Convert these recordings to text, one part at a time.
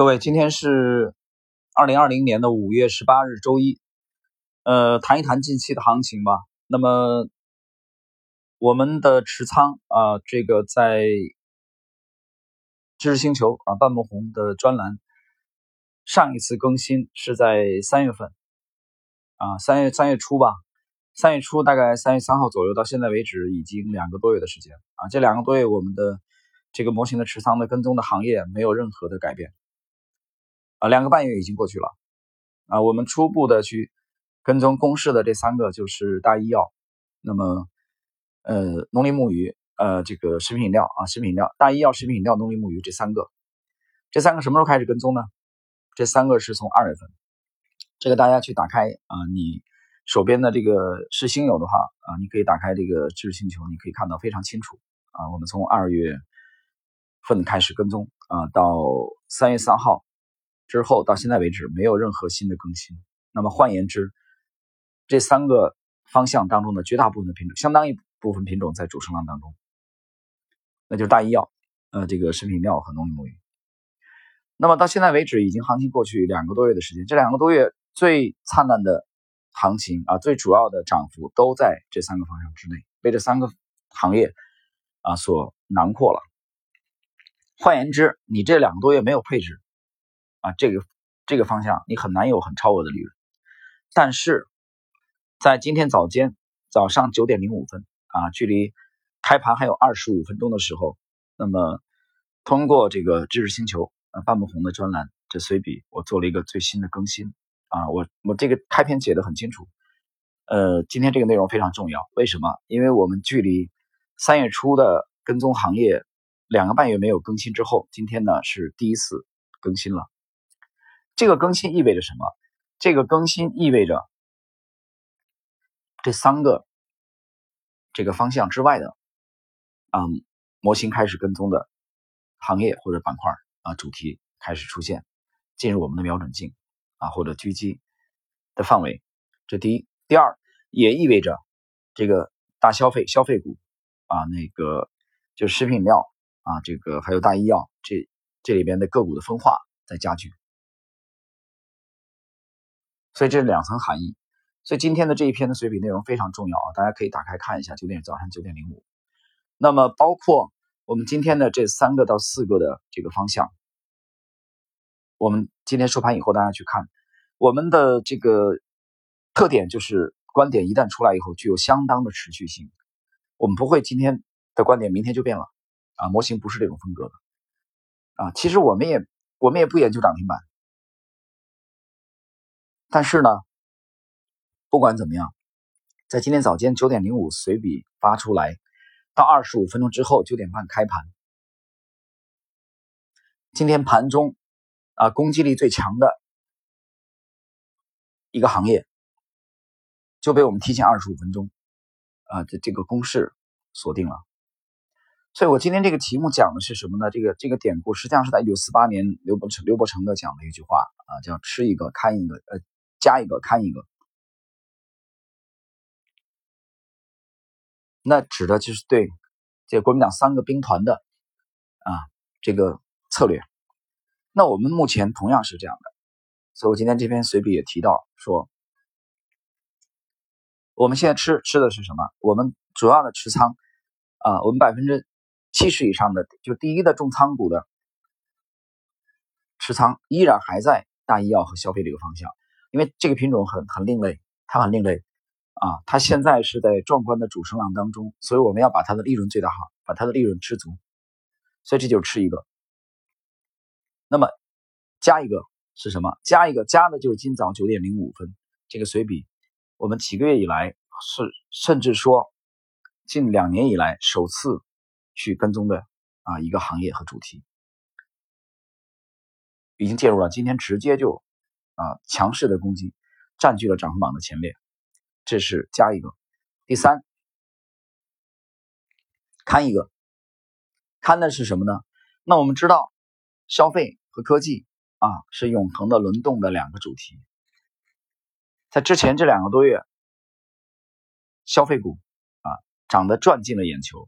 各位，今天是二零二零年的五月十八日，周一。呃，谈一谈近期的行情吧。那么，我们的持仓啊，这个在知识星球啊半亩红的专栏，上一次更新是在三月份啊，三月三月初吧，三月初大概三月三号左右，到现在为止已经两个多月的时间啊。这两个多月，我们的这个模型的持仓的跟踪的行业没有任何的改变。啊，两个半月已经过去了，啊，我们初步的去跟踪公示的这三个就是大医药，那么，呃，农林牧渔，呃，这个食品饮料啊，食品饮料，大医药、食品饮料、农林牧渔这三个，这三个什么时候开始跟踪呢？这三个是从二月份，这个大家去打开啊，你手边的这个是新友的话啊，你可以打开这个知识星球，你可以看到非常清楚啊，我们从二月份开始跟踪啊，到三月三号。之后到现在为止没有任何新的更新。那么换言之，这三个方向当中的绝大部分的品种，相当一部分品种在主升浪当中，那就是大医药、呃这个食品饮料和农林牧渔。那么到现在为止，已经行情过去两个多月的时间，这两个多月最灿烂的行情啊，最主要的涨幅都在这三个方向之内，被这三个行业啊所囊括了。换言之，你这两个多月没有配置。啊，这个这个方向你很难有很超额的利润，但是在今天早间早上九点零五分啊，距离开盘还有二十五分钟的时候，那么通过这个知识星球啊半木红的专栏这随笔，我做了一个最新的更新啊，我我这个开篇写的很清楚，呃，今天这个内容非常重要，为什么？因为我们距离三月初的跟踪行业两个半月没有更新之后，今天呢是第一次更新了。这个更新意味着什么？这个更新意味着这三个这个方向之外的，嗯，模型开始跟踪的行业或者板块啊，主题开始出现，进入我们的瞄准镜啊或者狙击的范围。这第一，第二也意味着这个大消费消费股啊，那个就是食品饮料啊，这个还有大医药这这里边的个股的分化在加剧。所以这是两层含义，所以今天的这一篇的随笔内容非常重要啊，大家可以打开看一下。九点早上九点零五，那么包括我们今天的这三个到四个的这个方向，我们今天收盘以后大家去看，我们的这个特点就是观点一旦出来以后具有相当的持续性，我们不会今天的观点明天就变了啊，模型不是这种风格的啊，其实我们也我们也不研究涨停板。但是呢，不管怎么样，在今天早间九点零五随笔发出来，到二十五分钟之后九点半开盘，今天盘中啊攻击力最强的一个行业就被我们提前二十五分钟啊这这个公式锁定了。所以我今天这个题目讲的是什么呢？这个这个典故实际上是在一九四八年刘伯承刘伯承的讲的一句话啊，叫吃一个看一个，呃。加一个看一个，那指的就是对这国民党三个兵团的啊这个策略。那我们目前同样是这样的，所以我今天这篇随笔也提到说，我们现在吃吃的是什么？我们主要的持仓啊，我们百分之七十以上的就第一的重仓股的持仓依然还在大医药和消费这个方向。因为这个品种很很另类，它很另类啊，它现在是在壮观的主升浪当中，所以我们要把它的利润最大化，把它的利润吃足，所以这就是吃一个。那么加一个是什么？加一个加的就是今早九点零五分这个随笔，我们几个月以来是甚至说近两年以来首次去跟踪的啊一个行业和主题，已经介入了，今天直接就。啊，强势的攻击占据了涨幅榜的前列，这是加一个。第三，看一个，看的是什么呢？那我们知道，消费和科技啊是永恒的轮动的两个主题。在之前这两个多月，消费股啊涨得赚进了眼球。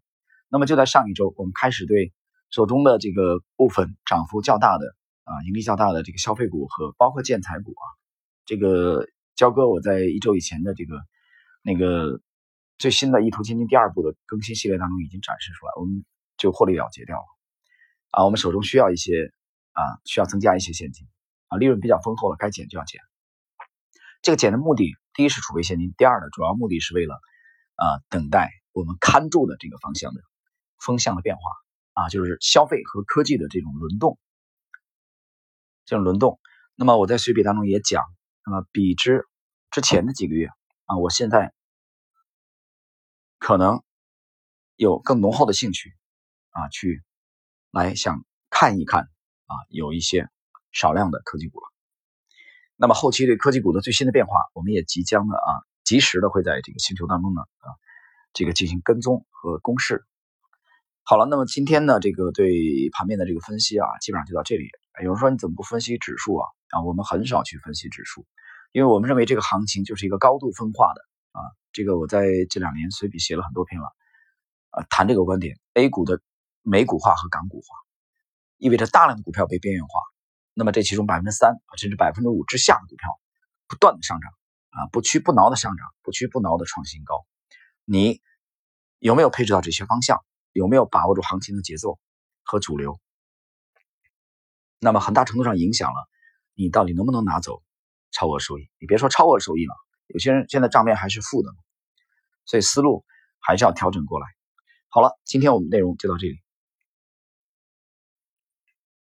那么就在上一周，我们开始对手中的这个部分涨幅较大的啊，盈利较大的这个消费股和包括建材股啊，这个焦哥我在一周以前的这个那个最新的《意图基金》第二部的更新系列当中已经展示出来，我们就获利了结掉了啊。我们手中需要一些啊，需要增加一些现金啊，利润比较丰厚了，该减就要减。这个减的目的，第一是储备现金，第二呢，主要目的是为了啊，等待我们看住的这个方向的风向的变化啊，就是消费和科技的这种轮动，这种轮动。那么我在随笔当中也讲，那么比之之前的几个月啊，我现在可能有更浓厚的兴趣啊，去来想看一看啊，有一些少量的科技股了。那么后期对科技股的最新的变化，我们也即将的啊，及时的会在这个星球当中呢啊，这个进行跟踪和公示。好了，那么今天呢，这个对盘面的这个分析啊，基本上就到这里。有人说你怎么不分析指数啊？啊，我们很少去分析指数，因为我们认为这个行情就是一个高度分化的啊。这个我在这两年随笔写了很多篇了啊，谈这个观点：A 股的美股化和港股化，意味着大量的股票被边缘化。那么这其中百分之三甚至百分之五之下的股票，不断的上涨啊，不屈不挠的上涨，不屈不挠的创新高。你有没有配置到这些方向？有没有把握住行情的节奏和主流？那么很大程度上影响了你到底能不能拿走超额收益。你别说超额收益了，有些人现在账面还是负的，所以思路还是要调整过来。好了，今天我们内容就到这里。